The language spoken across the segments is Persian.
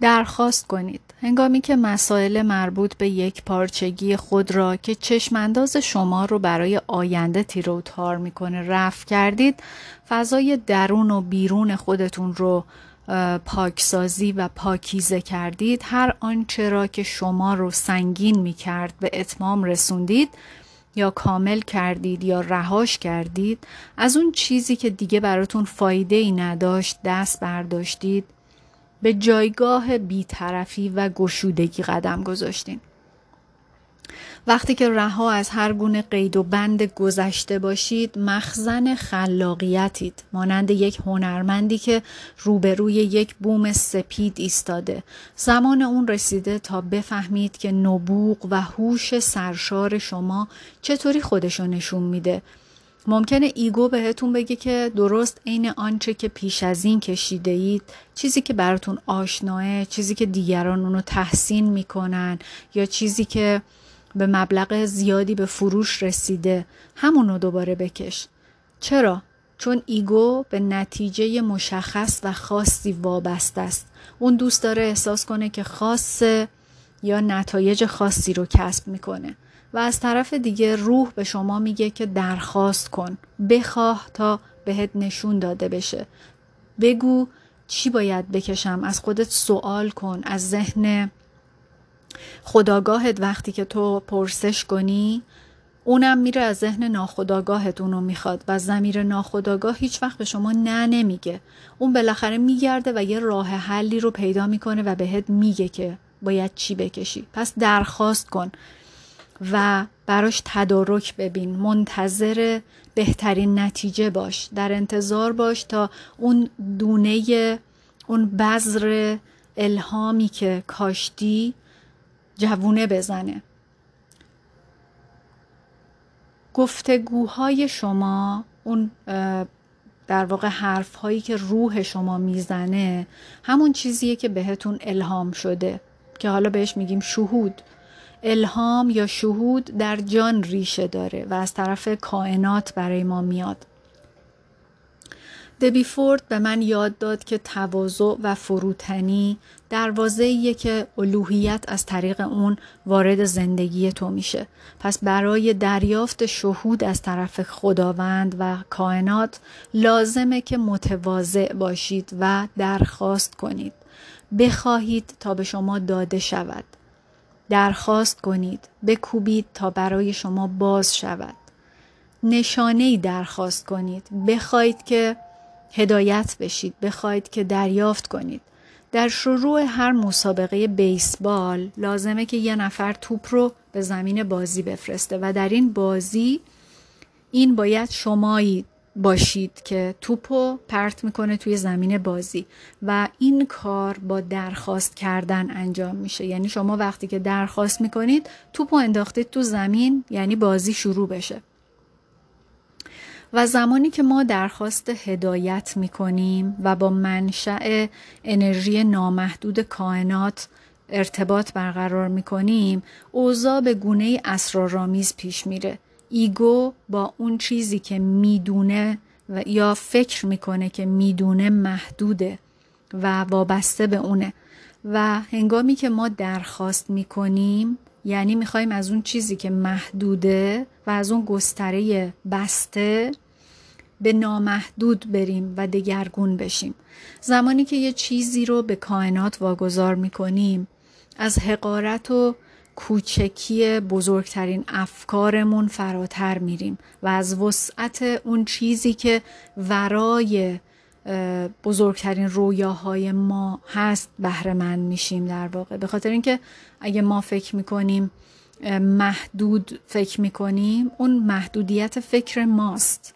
درخواست کنید. هنگامی که مسائل مربوط به یک پارچگی خود را که چشمانداز شما رو برای آینده تیر و تار می‌کنه رفع کردید فضای درون و بیرون خودتون رو پاکسازی و پاکیزه کردید. هر آنچه را که شما رو سنگین می کرد به اتمام رسوندید یا کامل کردید یا رهاش کردید از اون چیزی که دیگه براتون فایده ای نداشت دست برداشتید. به جایگاه بیطرفی و گشودگی قدم گذاشتین وقتی که رها از هر گونه قید و بند گذشته باشید مخزن خلاقیتید مانند یک هنرمندی که روبروی یک بوم سپید ایستاده. زمان اون رسیده تا بفهمید که نبوغ و هوش سرشار شما چطوری خودشو نشون میده. ممکنه ایگو بهتون بگه که درست عین آنچه که پیش از این کشیده اید. چیزی که براتون آشناه چیزی که دیگران اونو تحسین می‌کنن یا چیزی که به مبلغ زیادی به فروش رسیده همونو دوباره بکش. چرا؟ چون ایگو به نتیجه مشخص و خاصی وابسته است. اون دوست داره احساس کنه که خاصه یا نتایج خاصی رو کسب می‌کنه. و از طرف دیگه روح به شما میگه که درخواست کن. بخواه تا بهت نشون داده بشه. بگو چی باید بکشم؟ از خودت سوال کن. از ذهن خداگاهت وقتی که تو پرسش کنی اونم میره از ذهن ناخداگاهت اونو می‌خواد و زمیر ناخداگاه هیچ وقت به شما نه نمیگه. اون بالاخره میگرده و یه راه حلی رو پیدا می‌کنه و بهت میگه که باید چی بکشی. پس درخواست کن. و براش تدارک ببین. منتظر بهترین نتیجه باش. در انتظار باش تا اون دونه اون بذر الهامی که کاشتی جوونه بزنه. گفتگوهای شما اون در واقع حرف هایی که روح شما می‌زنه همون چیزیه که بهتون الهام شده. که حالا بهش میگیم شهود. الهام یا شهود در جان ریشه داره و از طرف کائنات برای ما میاد. دبی فورد به من یاد داد که تواضع و فروتنی دروازه که الوهیت از طریق اون وارد زندگی تو میشه. پس برای دریافت شهود از طرف خداوند و کائنات لازمه که متواضع باشید و درخواست کنید. بخواهید تا به شما داده شود. درخواست کنید بکوبید تا برای شما باز شود. نشانه درخواست کنید. بخواید که هدایت بشید بخواید که دریافت کنید. در شروع هر مسابقه بیسبال لازمه که یه نفر توپ رو به زمین بازی بفرسته و در این بازی این باید شمایی باشید که توپو پرت می‌کنه توی زمین بازی و این کار با درخواست کردن انجام میشه. یعنی شما وقتی که درخواست می‌کنید توپو انداختید تو زمین یعنی بازی شروع بشه. و زمانی که ما درخواست هدایت می کنیم و با منشأ انرژی نامحدود کائنات ارتباط برقرار می کنیم اوضاع به گونه اسرارآمیز پیش میره. ایگو با اون چیزی که می‌دونه و یا فکر می‌کنه که می‌دونه محدوده و وابسته به اونه. و هنگامی که ما درخواست می‌کنیم یعنی می‌خوایم از اون چیزی که محدوده و از اون گستره بسته به نامحدود بریم و دگرگون بشیم. زمانی که یه چیزی رو به کائنات واگذار می‌کنیم از حقارت و کوچکی بزرگترین افکارمون فراتر میریم و از وسعت اون چیزی که ورای بزرگترین رویاهای ما هست بهره مند میشیم در واقع. به خاطر اینکه اگه ما فکر می‌کنیم محدود فکر می‌کنیم اون محدودیت فکر ماست.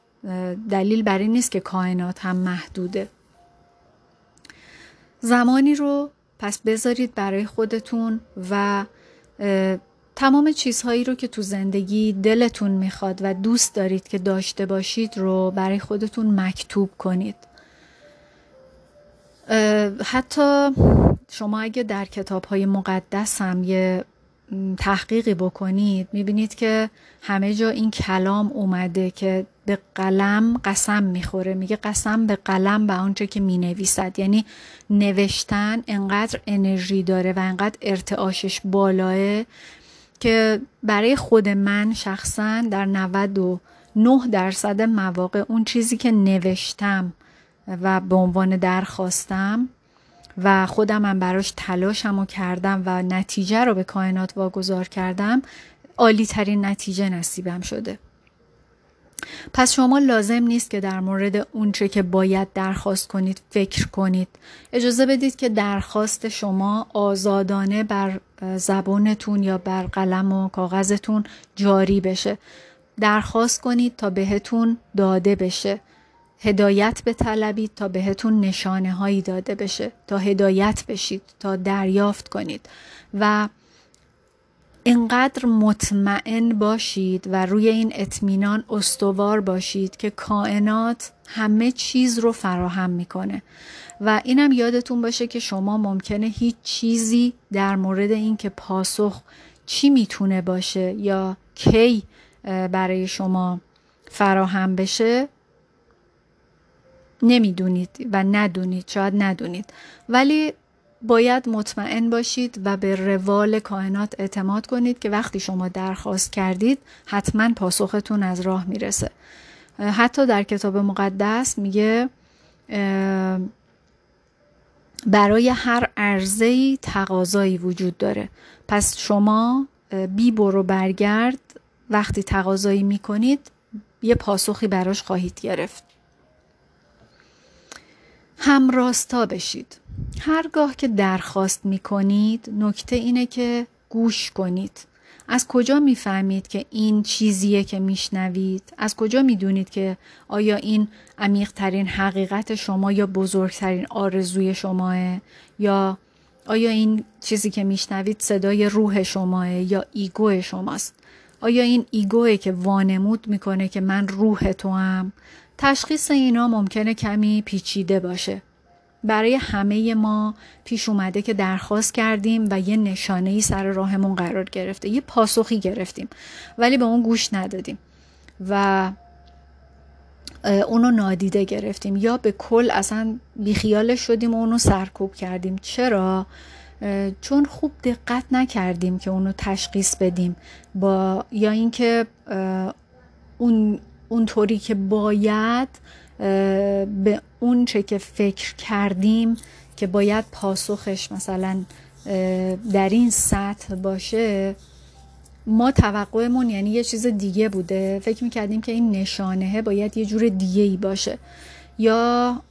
دلیل بر این نیست که کائنات هم محدوده. زمانی رو پس بذارید برای خودتون و تمام چیزهایی رو که تو زندگی دلتون می‌خواد و دوست دارید که داشته باشید رو برای خودتون مکتوب کنید. حتی شما اگه در کتاب های مقدس هم یه تحقیقی بکنید می‌بینید که همه جا این کلام اومده که به قلم قسم می‌خوره. میگه قسم به قلم به آنچه که می‌نویسد. یعنی نوشتن انقدر انرژی داره و انقدر ارتعاشش بالاه که برای خود من شخصا در 99 درصد مواقع اون چیزی که نوشتم و به عنوان درخواستم و خودم هم براش تلاشم و کردم و نتیجه رو به کائنات واگذار کردم عالی ترین نتیجه نصیبم شده. پس شما لازم نیست که در مورد اونچه که باید درخواست کنید فکر کنید. اجازه بدید که درخواست شما آزادانه بر زبانتون یا بر قلم و کاغذتون جاری بشه. درخواست کنید تا بهتون داده بشه. هدایت به طلبید تا بهتون نشانه هایی داده بشه. تا هدایت بشید تا دریافت کنید. و اینقدر مطمئن باشید و روی این اطمینان استوار باشید که کائنات همه چیز رو فراهم می‌کنه. و اینم یادتون باشه که شما ممکنه هیچ چیزی در مورد اینکه پاسخ چی می‌تونه باشه یا کی برای شما فراهم بشه نمی‌دونید و ندونید شاید ندونید. ولی باید مطمئن باشید و به روال کائنات اعتماد کنید که وقتی شما درخواست کردید حتما پاسختون از راه می‌رسه. حتی در کتاب مقدس میگه برای هر عرضه‌ای تقاضایی وجود داره. پس شما بی برو برگرد وقتی تقاضایی می‌کنید یه پاسخی براش خواهید گرفت. همراستا بشید. هرگاه که درخواست می کنید نکته اینه که گوش کنید. از کجا می‌فهمید که این چیزیه که میشنوید؟ از کجا می‌دونید که آیا این عمیقترین حقیقت شما یا بزرگترین آرزوی شماه یا آیا این چیزی که میشنوید صدای روح شماه یا ایگو شماست؟ آیا این ایگوه که وانمود می‌کنه که من روح تو هم تشخیص اینا ممکنه کمی پیچیده باشه. برای همه ما پیش اومده که درخواست کردیم و یه نشانه ای سر راهمون قرار گرفته. یه پاسخی گرفتیم ولی به اون گوش ندادیم و اونو نادیده گرفتیم. یا به کل اصلا بیخیالش شدیم و اونو سرکوب کردیم. چرا؟ چون خوب دقت نکردیم که اونو تشخیص بدیم با یا اینکه اون اونطوری که باید به اون چه که فکر کردیم که باید پاسخش مثلا در این سطح باشه ما توقعمون یعنی یه چیز دیگه بوده. فکر می‌کردیم که این نشانه باید یه جور دیگه ای باشه. یا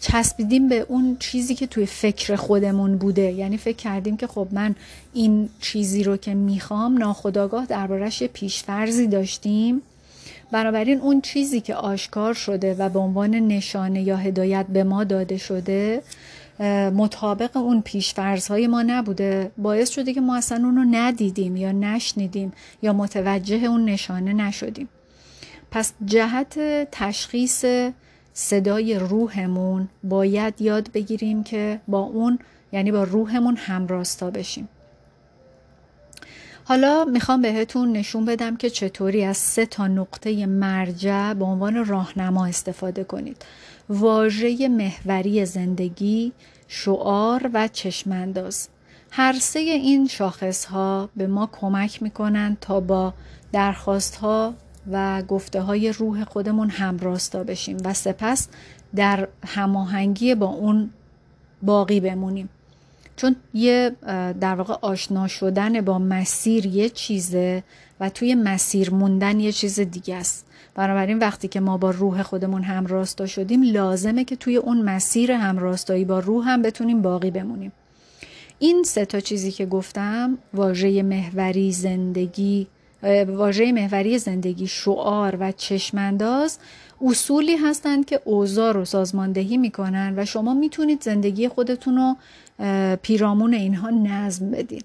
چسبیدیم به اون چیزی که توی فکر خودمون بوده. یعنی فکر کردیم که خب من این چیزی رو که می‌خوام ناخداگاه دربارش یه پیشفرزی داشتیم. بنابراین اون چیزی که آشکار شده و به عنوان نشانه یا هدایت به ما داده شده مطابق اون پیشفرزهای ما نبوده. باعث شده که ما اصلا اون رو ندیدیم یا نشنیدیم یا متوجه اون نشانه نشدیم. پس جهت تشخیص صدای روحمون باید یاد بگیریم که با اون یعنی با روحمون همراستا بشیم. حالا می‌خوام بهتون نشون بدم که چطوری از سه تا نقطه مرجع به عنوان راهنما استفاده کنید. واژه محوری زندگی شعار و چشمانداز. هر سه این شاخص ها به ما کمک می‌کنن تا با درخواست ها و گفته های روح خودمون همراستا بشیم و سپس در هماهنگی با اون باقی بمونیم. چون یه در واقع آشنا شدن با مسیر یه چیزه و توی مسیر موندن یه چیز دیگه است. بنابراین وقتی که ما با روح خودمون همراستا شدیم لازمه که توی اون مسیر همراستایی با روح هم بتونیم باقی بمونیم. این سه تا چیزی که گفتم واژه محوری زندگی واژه محوری زندگی شعار و چشمانداز اصولی هستند که اوضاع رو سازماندهی می‌کنن و شما می‌تونید زندگی خودتون رو پیرامون اینها نظم بدین.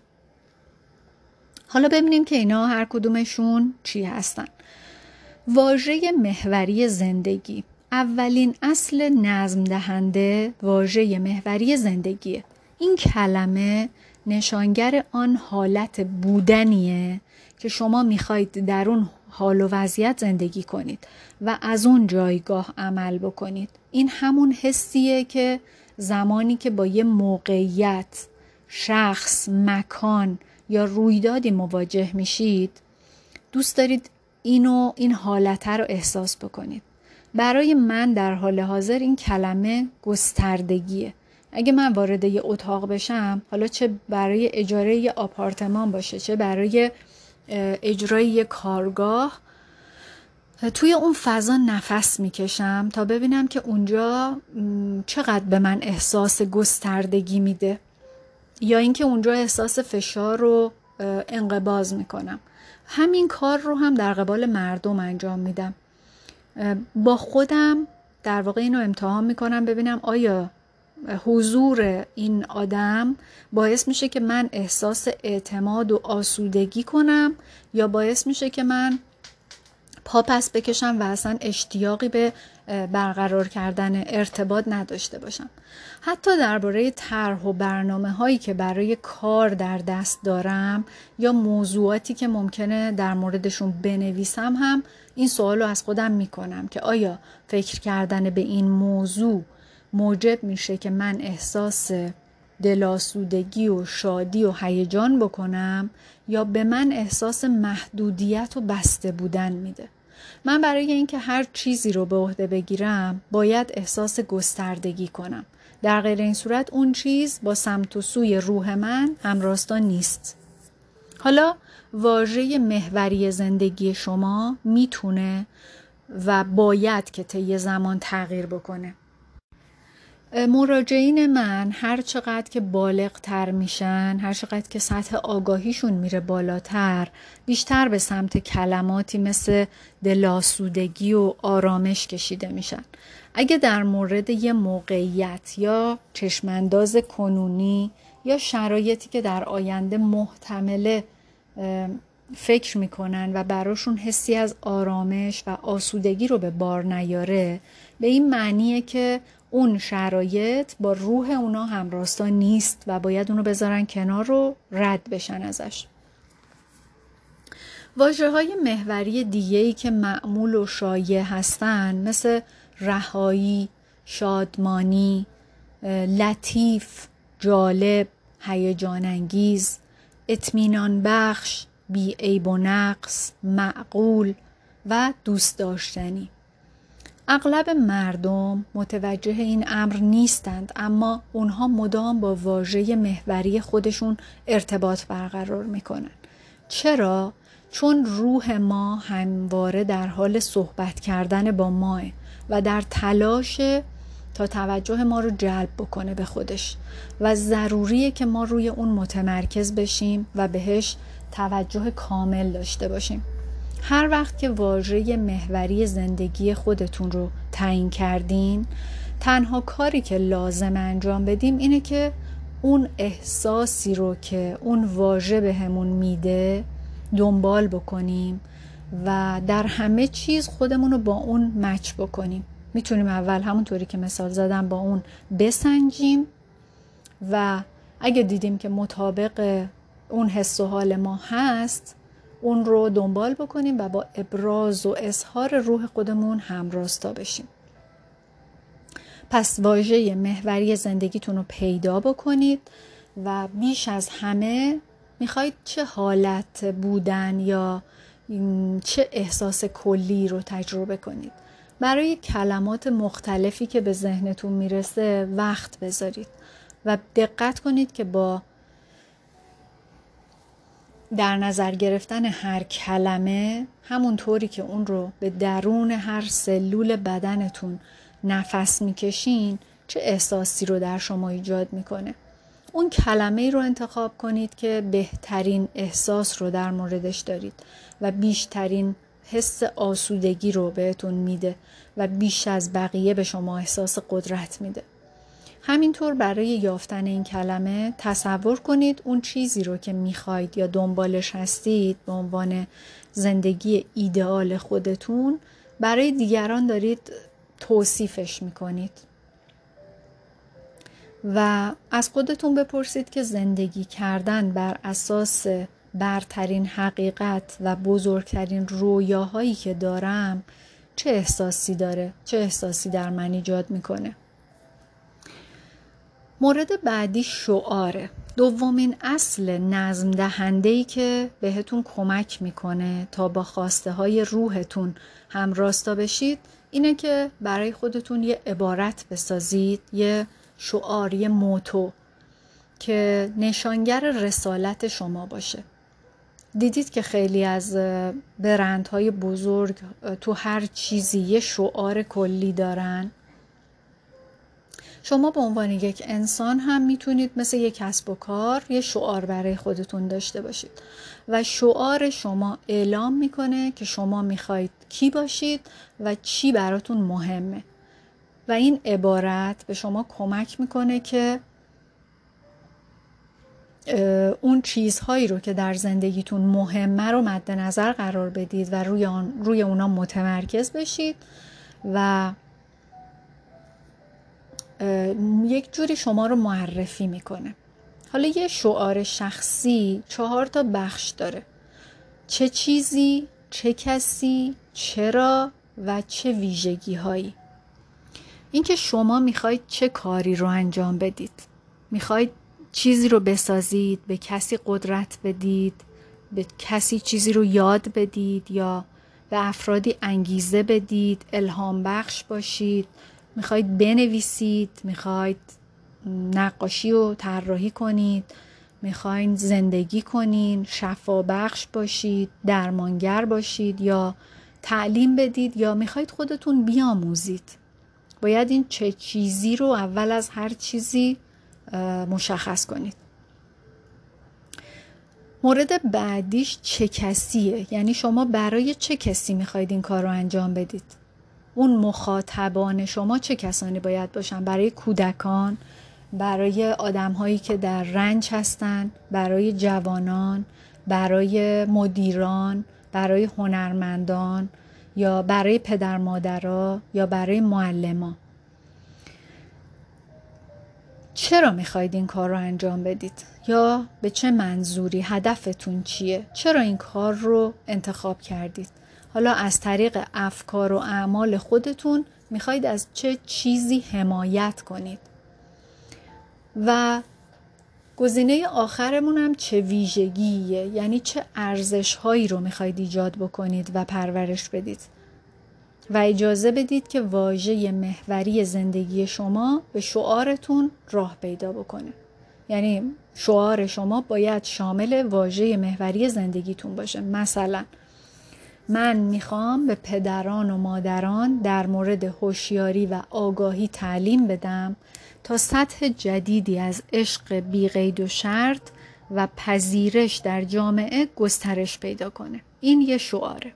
حالا ببینیم که اینا هر کدومشون چی هستن. واژه محوری زندگی. اولین اصل نظم دهنده واژه محوری زندگیه. این کلمه نشانگر آن حالت بودنیه که شما می‌خواید در اون حال و وضعیت زندگی کنید و از اون جایگاه عمل بکنید. این همون حسیه که زمانی که با یه موقعیت شخص مکان یا رویدادی مواجه میشید دوست دارید اینو این حالته رو احساس بکنید. برای من در حال حاضر این کلمه گستردگیه. اگه من وارد یه اتاق بشم حالا چه برای اجاره یه آپارتمان باشه چه برای اجرای یه کارگاه توی اون فضا نفس می‌کشم تا ببینم که اونجا چقدر به من احساس گستردگی میده. یا اینکه اونجا احساس فشار رو انقباز می‌کنم. همین کار رو هم در قبال مردم انجام میدم. با خودم در واقع اینو امتحان می‌کنم ببینم آیا حضور این آدم باعث میشه که من احساس اعتماد و آسودگی کنم یا باعث میشه که من پا پس بکشم و اصلا اشتیاقی به برقرار کردن ارتباط نداشته باشم. حتی درباره طرح و برنامه هایی که برای کار در دست دارم یا موضوعاتی که ممکنه در موردشون بنویسم هم این سوال رو از خودم می‌کنم که آیا فکر کردن به این موضوع موجب میشه که من احساس دلاسودگی و شادی و هیجان بکنم یا به من احساس محدودیت و بسته بودن میده. من برای اینکه هر چیزی رو به عهده بگیرم باید احساس گستردگی کنم. در غیر این صورت اون چیز با سمت و سوی روح من همراستا نیست. حالا واژه محوری زندگی شما می‌تونه و باید که طی زمان تغییر بکنه. مراجعین من هر چقدر که بالغ تر میشن هر چقدر که سطح آگاهیشون میره بالاتر بیشتر به سمت کلماتی مثل دلاسودگی و آرامش کشیده میشن. اگه در مورد یه موقعیت یا چشمانداز کنونی یا شرایطی که در آینده محتمله فکر می‌کنن و براشون حسی از آرامش و آسودگی رو به بار نیاره به این معنیه که اون شرایط با روح اونا همراستا نیست و باید اونو بذارن کنار رو رد بشن ازش. واجه های محوری دیگه ای که معمول و شایع هستن مثل رهایی، شادمانی، لطیف، جالب، هیجان انگیز، اطمینان بخش، بی عیب و نقص، معقول و دوست داشتنی. اغلب مردم متوجه این امر نیستند اما اونها مدام با واژه محوری خودشون ارتباط برقرار می‌کنن چرا؟ چون روح ما همواره در حال صحبت کردن با ماه و در تلاش تا توجه ما رو جلب بکنه به خودش و ضروریه که ما روی اون متمرکز بشیم و بهش توجه کامل داشته باشیم هر وقت که واژه محوری زندگی خودتون رو تعیین کردین تنها کاری که لازم انجام بدیم اینه که اون احساسی رو که اون واژه بهمون به میده دنبال بکنیم و در همه چیز خودمون رو با اون مچ بکنیم. می‌تونیم اول همونطوری که مثال زدم با اون بسنجیم و اگه دیدیم که مطابق اون حس و حال ما هست اون رو دنبال بکنیم و با ابراز و اظهار روح خودمون همراستا بشیم. پس واژه محوری زندگیتون رو پیدا بکنید و بیش از همه می‌خواید چه حالت بودن یا چه احساس کلی رو تجربه کنید. برای کلمات مختلفی که به ذهنتون می‌رسه وقت بذارید و دقت کنید که با در نظر گرفتن هر کلمه همونطوری که اون رو به درون هر سلول بدنتون نفس می‌کشین چه احساسی رو در شما ایجاد می‌کنه. اون کلمه رو انتخاب کنید که بهترین احساس رو در موردش دارید و بیشترین حس آسودگی رو بهتون میده و بیش از بقیه به شما احساس قدرت میده. همینطور برای یافتن این کلمه تصور کنید اون چیزی رو که می‌خواید یا دنبالش هستید به عنوان زندگی ایدئال خودتون برای دیگران دارید توصیفش می‌کنید. و از خودتون بپرسید که زندگی کردن بر اساس برترین حقیقت و بزرگترین رویاهایی که دارم چه احساسی داره؟ چه احساسی در من ایجاد می‌کنه؟ مورد بعدی شعاره. دومین اصل نظم دهنده که بهتون کمک می‌کنه تا با خواسته های روحتون هم راستا بشید اینه که برای خودتون یه عبارت بسازید یه شعار یه موتو که نشانگر رسالت شما باشه. دیدید که خیلی از برندهای بزرگ تو هر چیزی یه شعار کلی دارن. شما به عنوان یک انسان هم می‌تونید مثل یک کسب و کار یه شعار برای خودتون داشته باشید. و شعار شما اعلام می‌کنه که شما می‌خواید کی باشید و چی براتون مهمه. و این عبارت به شما کمک می‌کنه که اون چیزهایی رو که در زندگیتون مهمه رو مد نظر قرار بدید و روی, آن، روی اونا متمرکز بشید و یک جوری شما رو معرفی می‌کنه. حالا یه شعار شخصی چهار تا بخش داره. چه چیزی، چه کسی، چرا و چه ویژگی هایی اینکه شما می‌خواید چه کاری رو انجام بدید. می‌خواید چیزی رو بسازید به کسی قدرت بدید به کسی چیزی رو یاد بدید یا به افرادی انگیزه بدید الهام بخش باشید. می‌خواید بنویسید می‌خواید نقاشی رو طراحی کنید می‌خواین زندگی کنین شفا بخش باشید درمانگر باشید یا تعلیم بدید یا می‌خواید خودتون بیاموزید. باید این چه چیزی رو اول از هر چیزی مشخص کنید. مورد بعدیش چه کسیه؟ یعنی شما برای چه کسی می‌خواید این کار رو انجام بدید؟ اون مخاطبان شما چه کسانی باید باشن؟ برای کودکان برای آدم هایی که در رنج هستن برای جوانان برای مدیران برای هنرمندان یا برای پدر مادرها یا برای معلمان چرا می‌خواید این کار رو انجام بدید؟ یا به چه منظوری؟ هدفتون چیه؟ چرا این کار رو انتخاب کردید؟ حالا از طریق افکار و اعمال خودتون می‌خواید از چه چیزی حمایت کنید. و گزینه آخرمون هم چه ویژگیه؟ یعنی چه ارزش هایی رو می‌خواید ایجاد بکنید و پرورش بدید؟ و اجازه بدید که واژه محوری زندگی شما به شعارتون راه پیدا بکنه. یعنی شعار شما باید شامل واژه محوری زندگیتون باشه. مثلا من می‌خوام به پدران و مادران در مورد هوشیاری و آگاهی تعلیم بدم تا سطح جدیدی از عشق بیقید و شرط و پذیرش در جامعه گسترش پیدا کنه. این یه شعاره.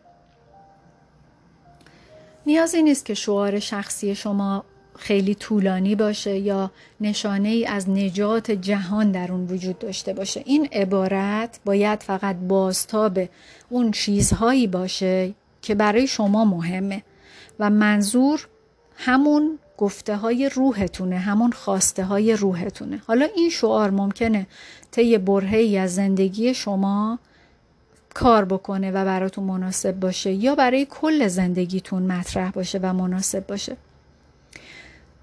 نیازی نیست که شعار شخصی شما خیلی طولانی باشه یا نشانه ای از نجات جهان در اون وجود داشته باشه. این عبارت باید فقط بازتاب اون چیزهایی باشه که برای شما مهمه و منظور همون گفته های روحتونه همون خواسته های روحتونه. حالا این شعار ممکنه طی برهی از زندگی شما کار بکنه و براتون مناسب باشه یا برای کل زندگیتون مطرح باشه و مناسب باشه.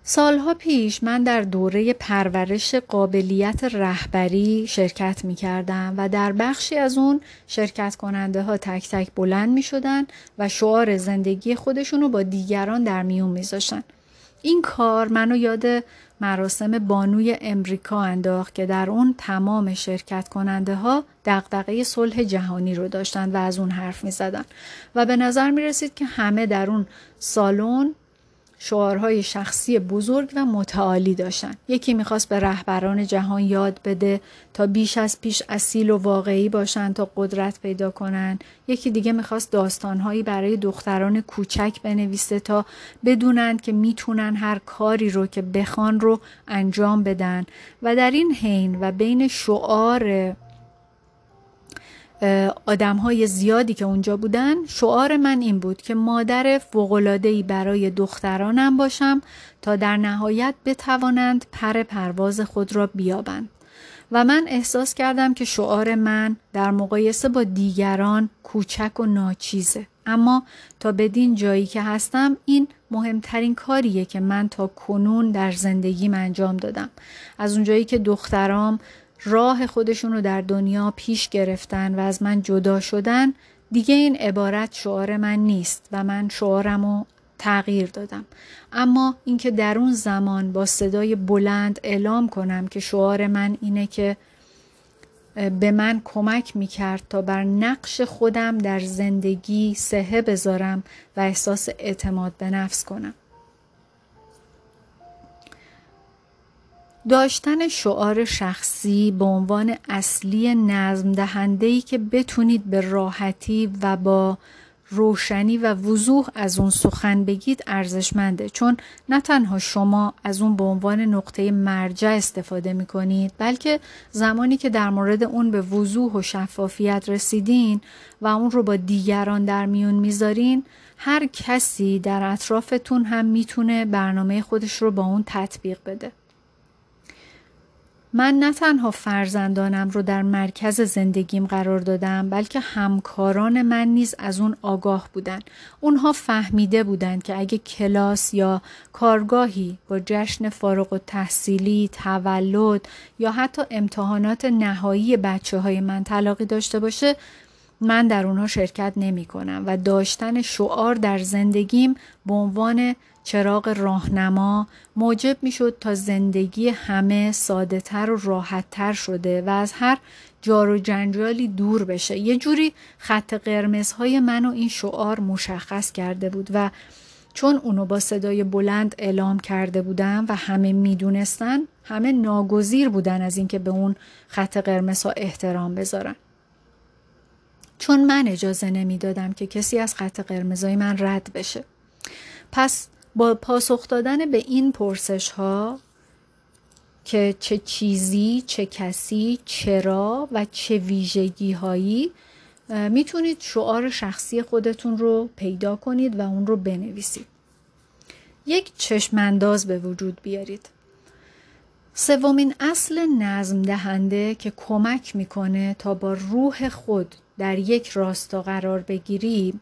سالها پیش من در دوره پرورش قابلیت رهبری شرکت می کردم و در بخشی از اون شرکت کننده ها تک تک بلند می شدن و شعار زندگی خودشون رو با دیگران در میون می زاشن. این کار منو یاد مراسم بانوی امریکا انداخت که در اون تمام شرکت کننده ها دقدقه صلح جهانی رو داشتن و از اون حرف می زدن. و به نظر می رسید که همه در اون سالن شعارهای شخصی بزرگ و متعالی داشتن. یکی می‌خواست به رهبران جهان یاد بده تا بیش از پیش اصیل و واقعی باشن تا قدرت پیدا کنن. یکی دیگه می‌خواست داستانهایی برای دختران کوچک بنویسه تا بدونند که می‌تونن هر کاری رو که بخوان رو انجام بدن. و در این حین و بین شعار آدم های زیادی که اونجا بودن شعار من این بود که مادر فوقلادهی برای دخترانم باشم تا در نهایت بتوانند پر پرواز خود را بیابند. و من احساس کردم که شعار من در مقایسه با دیگران کوچک و ناچیزه. اما تا بدین جایی که هستم این مهمترین کاریه که من تا کنون در زندگیم انجام دادم. از اونجایی که دخترام راه خودشون رو در دنیا پیش گرفتن و از من جدا شدن دیگه این عبارت شعار من نیست و من شعارم رو تغییر دادم اما اینکه در اون زمان با صدای بلند اعلام کنم که شعار من اینه که به من کمک می کرد تا بر نقش خودم در زندگی سهه بذارم و احساس اعتماد به نفس کنم. داشتن شعار شخصی به عنوان اصلی نظم دهندهی که بتونید به راحتی و با روشنی و وضوح از اون سخن بگید ارزشمنده. چون نه تنها شما از اون به عنوان نقطه مرجع استفاده می کنید بلکه زمانی که در مورد اون به وضوح و شفافیت رسیدین و اون رو با دیگران در میون می‌ذارین هر کسی در اطرافتون هم می‌تونه برنامه خودش رو با اون تطبیق بده. من نه تنها فرزندانم رو در مرکز زندگیم قرار دادم بلکه همکاران من نیز از اون آگاه بودن. اونها فهمیده بودند که اگه کلاس یا کارگاهی با جشن فارغ و تحصیلی، تولد یا حتی امتحانات نهایی بچه های من تلاقی داشته باشه من در اونها شرکت نمی کنم و داشتن شعار در زندگیم به عنوان چراغ راهنما موجب می شد تا زندگی همه ساده تر و راحت تر شده و از هر جار و جنجالی دور بشه. یه جوری خط قرمزهای من و این شعار مشخص کرده بود و چون اونو با صدای بلند اعلام کرده بودم و همه می‌دونستن همه ناگزیر بودن از اینکه به اون خط قرمزها احترام بذارن. چون من اجازه نمی‌دادم که کسی از خط قرمزای من رد بشه. پس با پاسخ دادن به این پرسش ها که چه چیزی، چه کسی، چرا و چه ویژگی هایی می‌تونید شعار شخصی خودتون رو پیدا کنید و اون رو بنویسید. یک چشمانداز به وجود بیارید. سومین اصل نظم دهنده که کمک می‌کنه تا با روح خود در یک راستا قرار بگیری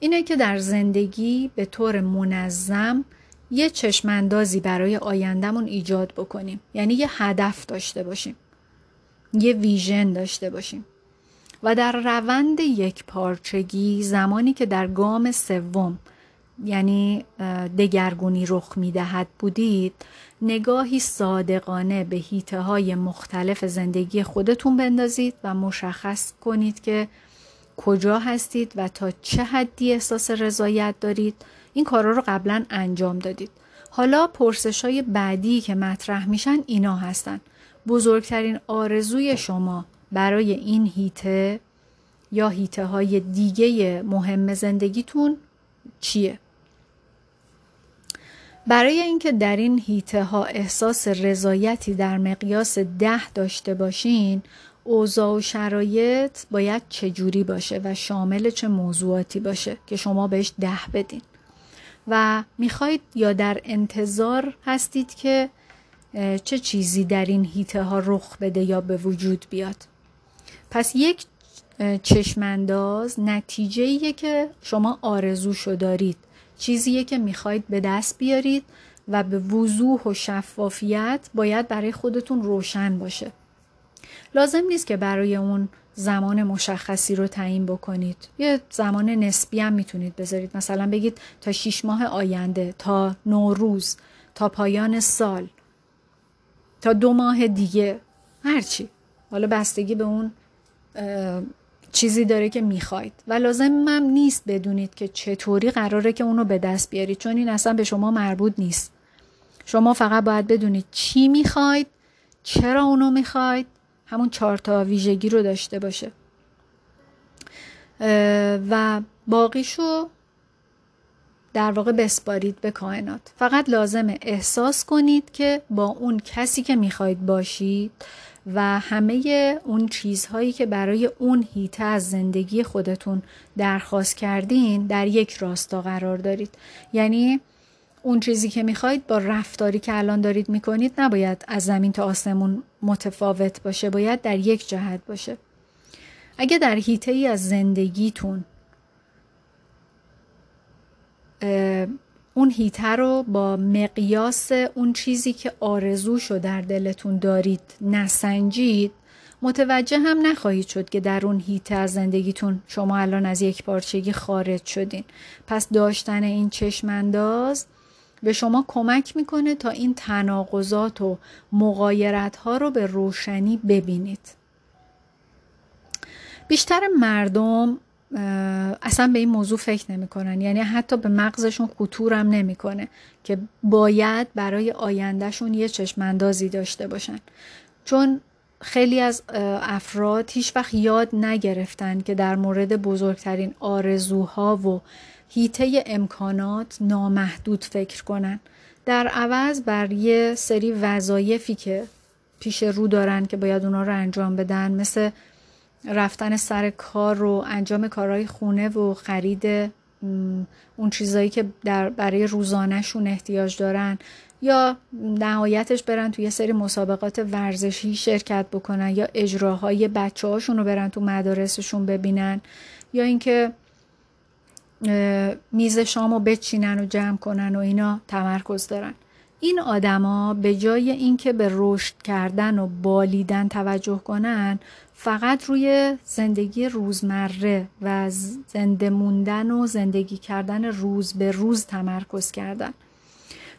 اینه که در زندگی به طور منظم یه چشماندازی برای آیندهمون ایجاد بکنیم. یعنی یه هدف داشته باشیم. یه ویژن داشته باشیم. و در روند یک پارچگی زمانی که در گام سوم یعنی دگرگونی رخ می‌دهد بودید نگاهی صادقانه به هیته های مختلف زندگی خودتون بندازید و مشخص کنید که کجا هستید و تا چه حدی احساس رضایت دارید این کارا رو قبلا انجام دادید حالا پرسش های بعدی که مطرح میشن اینا هستن بزرگترین آرزوی شما برای این هیته یا هیته های دیگه مهم زندگیتون چیه؟ برای اینکه در این هیته ها احساس رضایتی در مقیاس ده داشته باشین اوضاع و شرایط باید چجوری باشه و شامل چه موضوعاتی باشه که شما بهش ده بدین. و می‌خواید یا در انتظار هستید که چه چیزی در این هیته ها رخ بده یا به وجود بیاد. پس یک چشمانداز نتیجه که شما آرزوشو دارید. چیزیه که می‌خواید به دست بیارید و به وضوح و شفافیت باید برای خودتون روشن باشه. لازم نیست که برای اون زمان مشخصی رو تعیین بکنید. یه زمان نسبی هم می‌تونید بذارید. مثلا بگید تا شیش ماه آینده تا نوروز تا پایان سال تا دو ماه دیگه هرچی حالا بستگی به اون چیزی داره که می‌خواید. و لازم هم نیست بدونید که چطوری قراره که اونو به دست بیارید چون این اصلا به شما مربوط نیست. شما فقط باید بدونید چی می‌خواید چرا اونو می‌خواید همون چهار تا ویژگی رو داشته باشه. و باقیشو در واقع بسپارید به کائنات. فقط لازمه احساس کنید که با اون کسی که می‌خواید باشید و همه اون چیزهایی که برای اون هیته از زندگی خودتون درخواست کردین در یک راستا قرار دارید. یعنی اون چیزی که می‌خواید با رفتاری که الان دارید می‌کنید نباید از زمین تا آسمون متفاوت باشه باید در یک جهت باشه. اگه در حیطه ای از زندگیتون اون هیته رو با مقیاس اون چیزی که آرزوشو در دلتون دارید نسنجید متوجه هم نخواهید شد که در اون هیته از زندگیتون شما الان از یک پارچگی خارج شدین. پس داشتن این چشمانداز به شما کمک می‌کنه تا این تناقضات و مقایرت ها رو به روشنی ببینید. بیشتر مردم اصلا به این موضوع فکر نمی‌کنن. یعنی حتی به مغزشون خطورم نمی‌کنه که باید برای آیندهشون یه چشماندازی داشته باشن. چون خیلی از افراد هیچ وقت یاد نگرفتن که در مورد بزرگترین آرزوها و هیته امکانات نامحدود فکر کنن. در عوض بر یه سری وظایفی که پیش رو دارن که باید اونا رو انجام بدن مثل رفتن سر کار و انجام کارهای خونه و خرید اون چیزایی که در برای روزانهشون احتیاج دارن یا نهایتش برن توی یه سری مسابقات ورزشی شرکت بکنن یا اجراهای بچه هاشون رو برن تو مدارسشون ببینن یا اینکه میز شام رو بچینن و جمع کنن و اینا تمرکز دارن. این آدما به جای اینکه به رشد کردن و بالیدن توجه کنن فقط روی زندگی روزمره و زنده موندن و زندگی کردن روز به روز تمرکز کردن.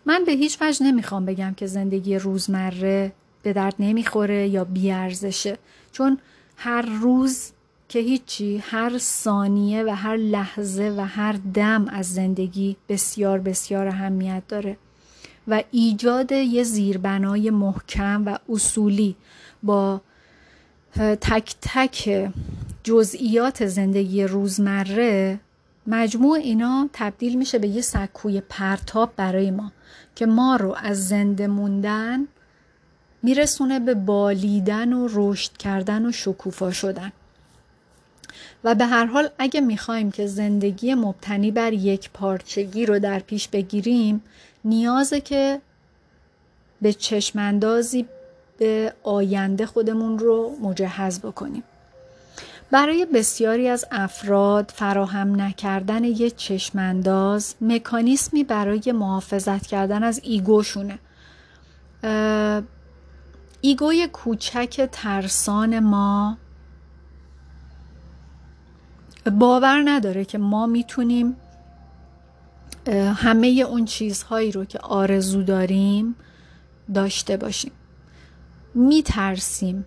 من به هیچ وجه نمی‌خوام بگم که زندگی روزمره به درد نمی‌خوره یا بیارزشه. چون هر روز که هیچی هر ثانیه و هر لحظه و هر دم از زندگی بسیار بسیار اهمیت داره. و ایجاد یه زیربنای محکم و اصولی با تک تک جزئیات زندگی روزمره مجموع اینا تبدیل میشه به یه سکوی پرتاب برای ما که ما رو از زنده موندن میرسونه به بالیدن و رشد کردن و شکوفا شدن. و به هر حال اگه می‌خوایم که زندگی مبتنی بر یک پارچگی رو در پیش بگیریم نیازه که به چشماندازی به آینده خودمون رو مجهز بکنیم. برای بسیاری از افراد فراهم نکردن یک چشمانداز مکانیسمی برای محافظت کردن از ایگوشونه. ایگوی کوچک ترسان ما باور نداره که ما می‌تونیم همه اون چیزهایی رو که آرزو داریم داشته باشیم. میترسیم.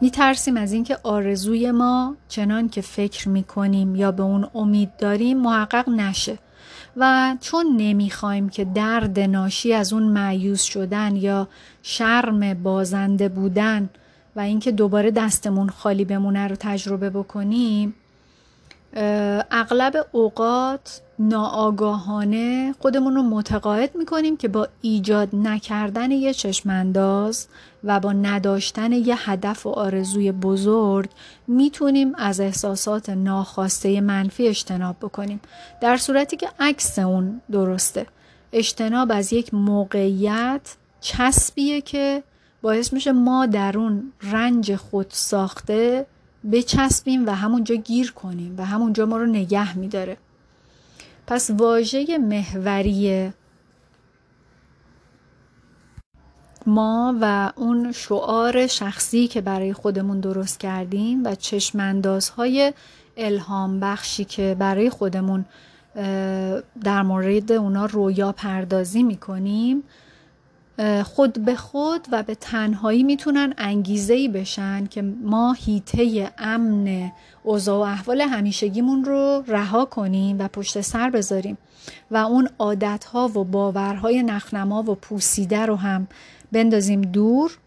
میترسیم از اینکه آرزوی ما چنان که فکر می‌کنیم یا به اون امید داریم محقق نشه و چون نمی‌خوایم که درد ناشی از اون معیوز شدن یا شرم بازنده بودن و اینکه دوباره دستمون خالی بمونه رو تجربه بکنیم اغلب اوقات ناآگاهانه خودمون رو متقاعد می‌کنیم که با ایجاد نکردن یه چشمانداز و با نداشتن یه هدف و آرزوی بزرگ می‌تونیم از احساسات ناخواسته منفی اجتناب بکنیم. در صورتی که عکس اون درسته. اجتناب از یک موقعیت چسبیه که باعث میشه ما در اون رنج خود ساخته بچسبیم و همونجا گیر کنیم و همونجا ما رو نگه میداره. پس واژه محوری ما و اون شعار شخصی که برای خودمون درست کردیم و چشماندازهای الهام بخشی که برای خودمون در مورد اونا رویا پردازی می‌کنیم خود به خود و به تنهایی می‌تونن انگیزه ای بشن که ما هیته امن اوضاع و احوال همیشگیمون رو رها کنیم و پشت سر بذاریم. و اون عادتها و باورهای نخنما و پوسیده رو هم بندازیم دور.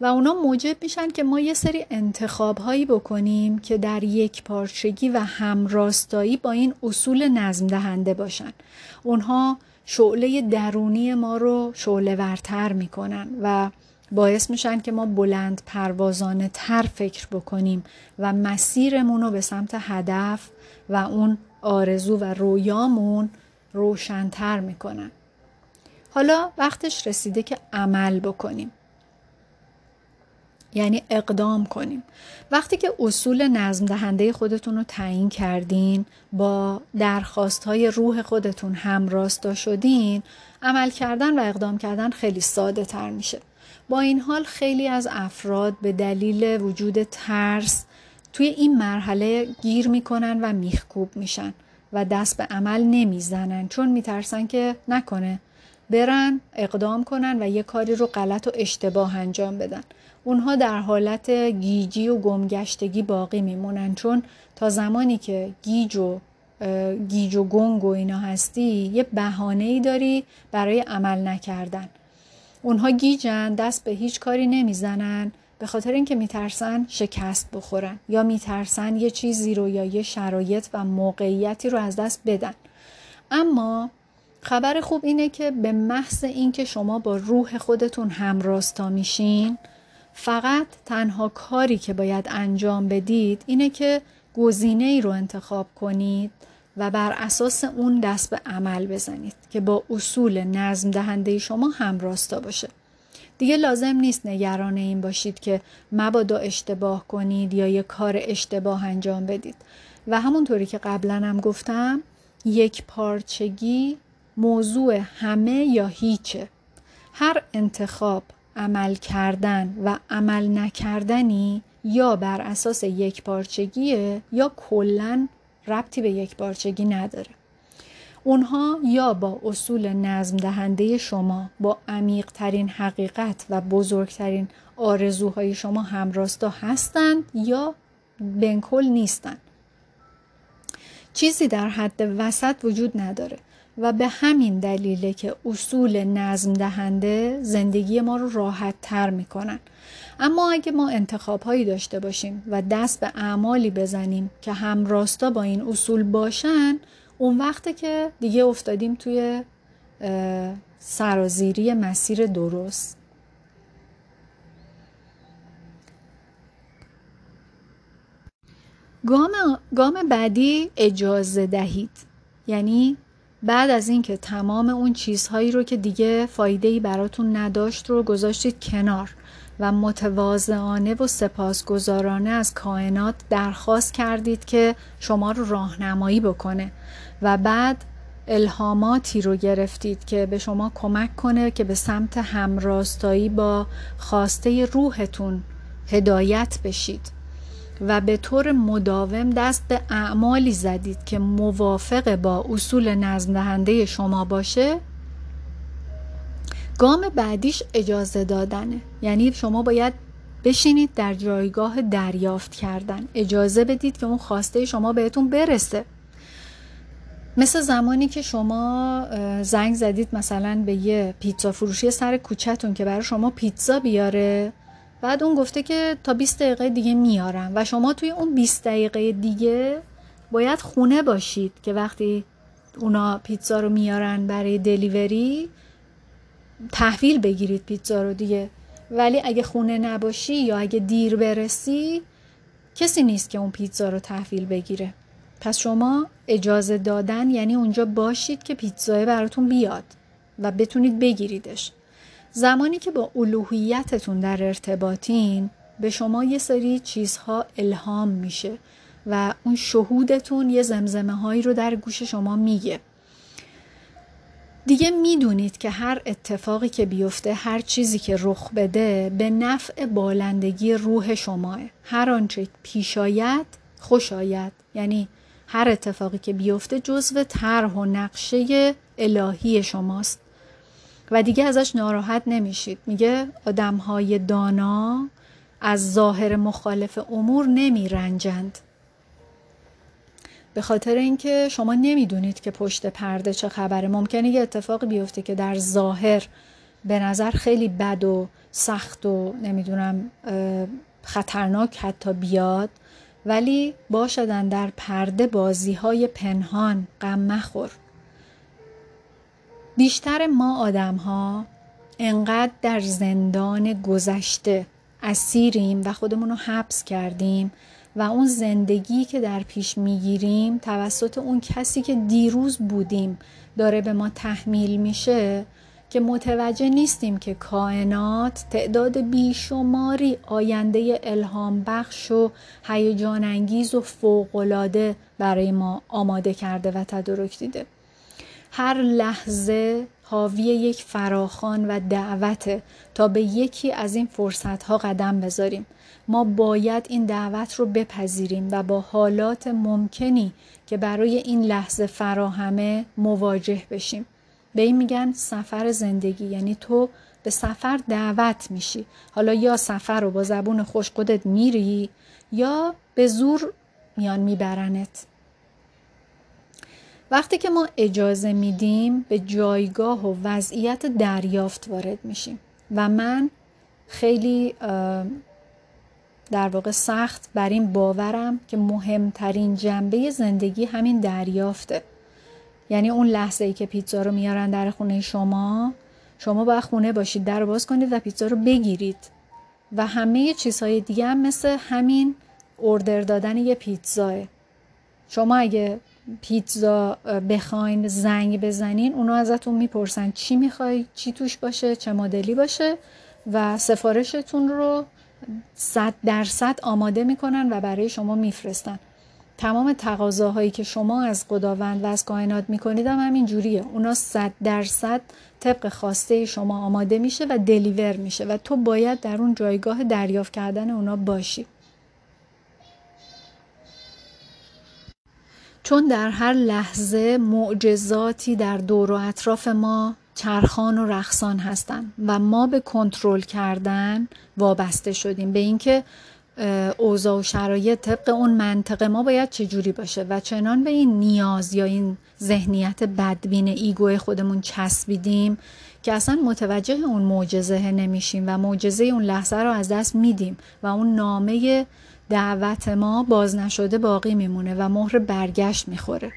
و اونا موجب میشن که ما یه سری انتخاب هایی بکنیم که در یک پارچگی و همراستایی با این اصول نظم دهنده باشن. اونها شعله درونی ما رو شعله ورتر می‌کنن و باعث میشن که ما بلند پروازانه تر فکر بکنیم و مسیرمون رو به سمت هدف و اون آرزو و رویامون روشنتر می‌کنن. حالا وقتش رسیده که عمل بکنیم. یعنی اقدام کنیم. وقتی که اصول نظم دهنده خودتون رو تعیین کردین با درخواست های روح خودتون همراستا شدین عمل کردن و اقدام کردن خیلی ساده تر میشه. با این حال خیلی از افراد به دلیل وجود ترس توی این مرحله گیر می‌کنن و میخکوب میشن و دست به عمل نمی‌زنن چون میترسن که نکنه. برن اقدام کنن و یه کاری رو غلط و اشتباه انجام بدن. اونها در حالت گیجی و گمگشتگی باقی میمونن. چون تا زمانی که گیج و گیج و گنگ و اینا هستی یه بهانه ای داری برای عمل نکردن. اونها گیجن دست به هیچ کاری نمی‌زنن به خاطر اینکه میترسن شکست بخورن یا میترسن یه چیزی رو یا یه شرایط و موقعیتی رو از دست بدن. اما خبر خوب اینه که به محض اینکه شما با روح خودتون همراستا میشین فقط تنها کاری که باید انجام بدید اینه که گزینه ای رو انتخاب کنید و بر اساس اون دست به عمل بزنید که با اصول نظم دهنده شما همراستا باشه. دیگه لازم نیست نگران این باشید که مبادا اشتباه کنید یا یه کار اشتباه انجام بدید. و همونطوری که قبلا هم گفتم یک پارچگی موضوع همه یا هیچه. هر انتخاب عمل کردن و عمل نکردنی یا بر اساس یک پارچگیه یا کلا ربطی به یک پارچگی نداره. اونها یا با اصول نظم دهنده شما با عمیق ترین حقیقت و بزرگترین آرزوهای شما همراستا هستند یا بنکل نیستند. چیزی در حد وسط وجود نداره. و به همین دلیله که اصول نظم دهنده زندگی ما رو راحت تر می‌کنن. اما اگه ما انتخاب هایی داشته باشیم و دست به اعمالی بزنیم که همراستا با این اصول باشن اون وقته که دیگه افتادیم توی سرازیری مسیر درست. گام, گام بعدی اجازه دهید. یعنی بعد از اینکه تمام اون چیزهایی رو که دیگه فایده براتون نداشت رو گذاشتید کنار و متواضعانه و سپاسگزارانه از کائنات درخواست کردید که شما رو راهنمایی بکنه و بعد الهاماتی رو گرفتید که به شما کمک کنه که به سمت همراستایی با خواسته روحتون هدایت بشید. و به طور مداوم دست به اعمالی زدید که موافق با اصول نظم دهنده شما باشه؟ گام بعدیش اجازه دادنه. یعنی شما باید بشینید در جایگاه دریافت کردن. اجازه بدید که اون خواسته شما بهتون برسه. مثل زمانی که شما زنگ زدید مثلا به یه پیتزا فروشی سر کوچهتون که برای شما پیتزا بیاره. بعد اون گفته که تا 20 دقیقه دیگه میارم و شما توی اون 20 دقیقه دیگه باید خونه باشید که وقتی اونا پیتزا رو میارن برای دلیوری تحویل بگیرید پیتزا رو دیگه. ولی اگه خونه نباشی یا اگه دیر برسی کسی نیست که اون پیتزا رو تحویل بگیره. پس شما اجازه دادن یعنی اونجا باشید که پیتزای براتون بیاد و بتونید بگیریدش. زمانی که با الوهیتتون در ارتباطین به شما یه سری چیزها الهام میشه و اون شهودتون یه زمزمه هایی رو در گوش شما میگه. دیگه می‌دونید که هر اتفاقی که بیفته هر چیزی که رخ بده به نفع بالندگی روح شماه. هر آنچه پیش آید خوش آید. یعنی هر اتفاقی که بیفته جزو طرح و نقشه الهی شماست. و دیگه ازش ناراحت نمیشید. میگه آدمهای دانا از ظاهر مخالف امور نمی رنجند به خاطر اینکه شما نمی‌دونید که پشت پرده چه خبره ممکنه یه اتفاقی بیفته که در ظاهر به نظر خیلی بد و سخت و نمی‌دونم خطرناک حتی بیاد ولی باشدن در پرده بازی های پنهان غم مخور. بیشتر ما آدم ها انقدر در زندان گذشته اسیریم و خودمون رو حبس کردیم و اون زندگی که در پیش می‌گیریم توسط اون کسی که دیروز بودیم داره به ما تحمیل میشه که متوجه نیستیم که کائنات تعداد بیشماری آینده الهام بخش و هیجان انگیز و فوقالعاده برای ما آماده کرده و تدارک دیده. هر لحظه حاوی یک فراخان و دعوته تا به یکی از این فرصتها قدم بذاریم. ما باید این دعوت رو بپذیریم و با حالات ممکنی که برای این لحظه فراهمه مواجه بشیم. به این میگن سفر زندگی یعنی تو به سفر دعوت میشی. حالا یا سفر رو با زبون خوش خودت میری یا به زور میان میبرنت. وقتی که ما اجازه میدیم به جایگاه و وضعیت دریافت وارد میشیم و من خیلی در واقع سخت بر این باورم که مهمترین جنبه زندگی همین دریافته. یعنی اون لحظه ای که پیتزا رو میارن در خونه شما شما باید خونه باشید در باز کنید و پیتزا رو بگیرید. و همه چیزهای دیگه هم مثل همین اردر دادن یه پیتزاه. شما اگه پیتزا بخواین زنگ بزنین اونا ازتون می‌پرسن چی می‌خوای چی توش باشه چه مدلی باشه و سفارشتون رو صد درصد آماده می‌کنن و برای شما میفرستن. تمام تقاضاهایی که شما از خداوند و از کائنات می‌کنید هم همین جوریه اونا صد درصد طبق خواسته شما آماده میشه و دلیور میشه و تو باید در اون جایگاه دریافت کردن اونا باشی. چون در هر لحظه معجزاتی در دور و اطراف ما چرخان و رخصان هستند و ما به کنترل کردن وابسته شدیم. به اینکه اوضاع و شرایط طبق اون منطق ما باید چجوری باشه و چنان به این نیاز یا این ذهنیت بدبین ایگو خودمون چسبیدیم که اصلا متوجه اون معجزه نمیشیم و معجزه اون لحظه رو از دست میدیم و اون نامه دعوت ما باز نشده باقی میمونه و مهر برگشت می‌خوره.